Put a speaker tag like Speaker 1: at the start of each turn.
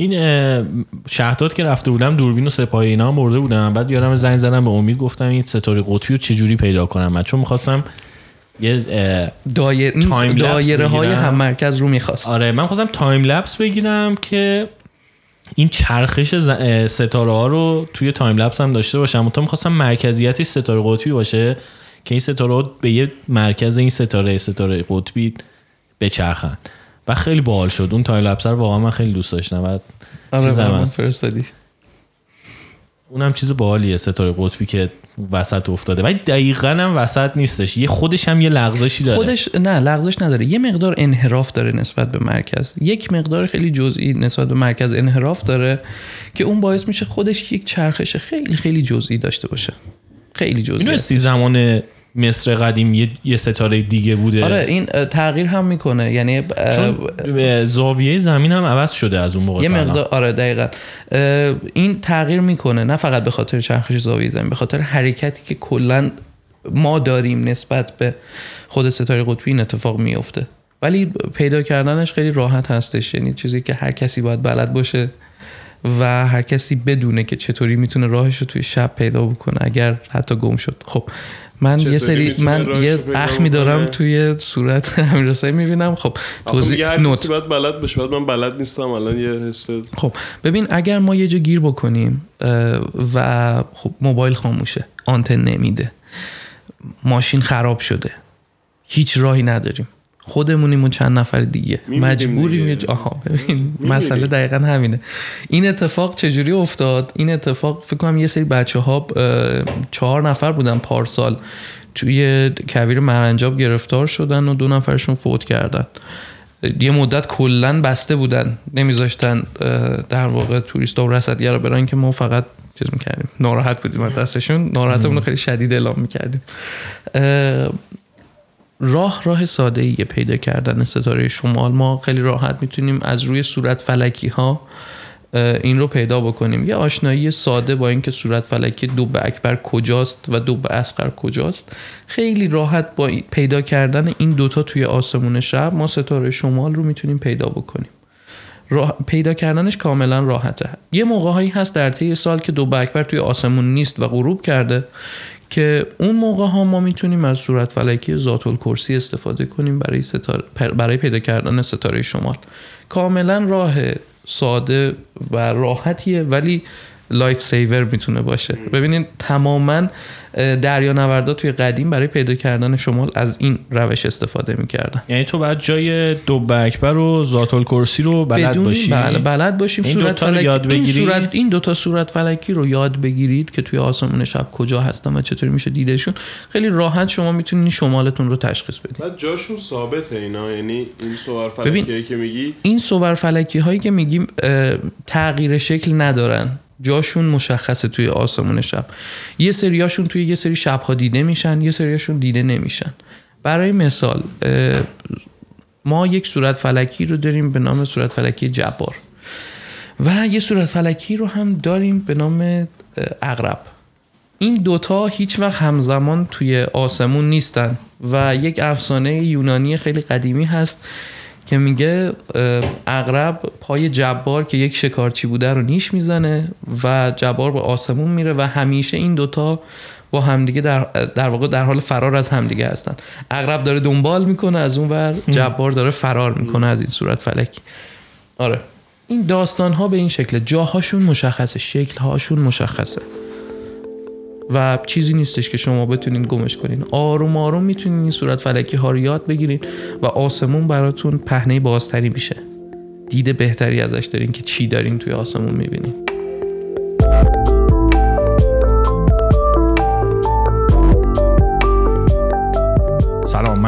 Speaker 1: این شهداد که رفته بودم دوربین و سه پایه اینا هم برده بودم. بعد یادمه زنگ زدم به امید گفتم این ستاره قطبی رو چجوری پیدا کنم؟ من چون می‌خواستم یه
Speaker 2: دایر...
Speaker 1: time
Speaker 2: دایره های. هم مرکز رو می‌خواست.
Speaker 1: آره من خواستم time lapse بگیرم که این چرخش ز- ستاره ها رو توی time lapse هم داشته باشم. تو می‌خواستم مرکزیتش ستاره قطبی باشه که این ستاره به یه مرکز این ستاره ستاره قطبی بچرخن. و خیلی باحال شد. اون تایم لپس رو واقعا من خیلی دوست داشتم و
Speaker 2: آره. فرستادی
Speaker 1: اونم چیز باحالیه ستاره قطبی که وسط افتاده. ولی دقیقا هم وسط نیستش. یه خودش هم یه لغزشی داره.
Speaker 2: خودش نه لغزش نداره. یه مقدار انحراف داره نسبت به مرکز. یک مقدار خیلی جزئی نسبت به مرکز انحراف داره که اون باعث میشه خودش یک چرخش خیلی خیلی جزئی داشته باشه. خیلی جزئی
Speaker 1: می‌دونستی زمان مصر قدیم یه, یه ستاره دیگه بوده.
Speaker 2: آره این تغییر هم می‌کنه. یعنی
Speaker 1: چون زاویه زمین هم عوض شده از اون موقع
Speaker 2: یه. مقدار آره دقیقا. این تغییر می‌کنه نه فقط به خاطر چرخش زاویه زمین به خاطر حرکتی که کلا ما داریم نسبت به خود ستاره قطبی این اتفاق میفته ولی پیدا کردنش خیلی راحت هستش. یعنی چیزی که هر کسی باید بلد باشه. و هر کسی بدونه که چطوری می‌تونه راهش رو توی شب پیدا بکنه اگر حتی گم شد. خب من یه سری من یه اخمی دارم؟ توی صورت امیرحسین می‌بینم. خب توضیح نوت.
Speaker 3: باید بلد بعد من بلد نیستم الان یه حس
Speaker 2: خب ببین اگر ما یه جا گیر بکنیم و خب موبایل خاموشه آنتن نمیده ماشین خراب شده هیچ راهی نداریم. خودمونیم و چند نفر دیگه. مجبوریم
Speaker 3: دیگه.
Speaker 2: آها ببین. مسئله دقیقا همینه. این اتفاق چجوری افتاد؟ این اتفاق فکر کنم یه سری بچه ها چهار نفر بودن پارسال. توی کویر مرنجاب گرفتار شدن و دو نفرشون فوت کردن. یه مدت کلا بسته بودن. نمیذاشتن در واقع توریست و رصدگرا برن که ما فقط چیز می‌کردیم. ناراحت بودیم از دستشون. ناراحتمون رو خیلی شدید اعلام می‌کردیم. راه راه ساده ایه پیدا کردن ستاره شمال. ما خیلی راحت می‌تونیم از روی صورت فلکی ها این رو پیدا بکنیم. یه آشنایی ساده با اینکه صورت فلکی دوب اکبر کجاست و دوب اصغر کجاست خیلی راحت با پیدا کردن این دوتا توی آسمون شب ما ستاره شمال رو می‌تونیم پیدا بکنیم. راه پیدا کردنش کاملا راحته. یه موقع هست در طی سال که دوب اکبر توی آسمون نیست و غروب کرده. که اون موقع ها ما می‌تونیم از صورت فلکی ذات الکرسی استفاده کنیم برای ستاره برای پیدا کردن ستاره شمال. کاملا راه ساده و راحتیه ولی life saver می‌تونه باشه. ببینید تماما دریا نوردا توی قدیم برای پیدا کردن شمال از این روش استفاده می‌کردن.
Speaker 1: یعنی تو باید جای دب اکبر و ذات الکرسی رو بلد باشی؟
Speaker 2: بله بلد باشیم.
Speaker 1: این
Speaker 2: صورت فلکی
Speaker 1: یاد
Speaker 2: این,
Speaker 1: بگیری؟
Speaker 2: صورت این دوتا صورت فلکی رو یاد بگیرید که توی آسمون شب کجا هستن و چطوری میشه دیدشون. خیلی راحت شما می‌تونید شمالتون رو تشخیص بدید
Speaker 3: بعد جاشون ثابته اینا. یعنی این صور
Speaker 2: ببین.
Speaker 3: فلکیه که میگی؟
Speaker 2: این صور فلکی هایی که میگیم تغییر شکل ندارن. جاشون مشخصه توی آسمون شب. یه سریاشون توی یه سری شبها دیده میشن یه سریاشون دیده نمیشن. برای مثال ما یک صورت فلکی رو داریم به نام صورت فلکی جبار. و یه صورت فلکی رو هم داریم به نام اه، عقرب این دوتا هیچ وقت همزمان توی آسمون نیستن. و یک افسانه یونانی خیلی قدیمی هست که میگه اه، عقرب پای جبار که یک شکارچی بوده رو نیش می‌زنه و جبار به آسمون میره و همیشه این دوتا با همدیگه در, در واقع در حال فرار از همدیگه هستن. عقرب داره دنبال می‌کنه از اون ور جبار داره فرار می‌کنه از این صورت فلکی آره. این داستان ها به این شکل جاهاشون مشخصه شکل هاشون مشخصه. و چیزی نیستش که شما بتونین گمش کنین. آروم آروم می‌تونین این صورت فلکی ها رو یاد بگیرین و آسمون براتون پهنه بازتری میشه. دید بهتری ازش دارین که چی دارین توی آسمون می‌بینین.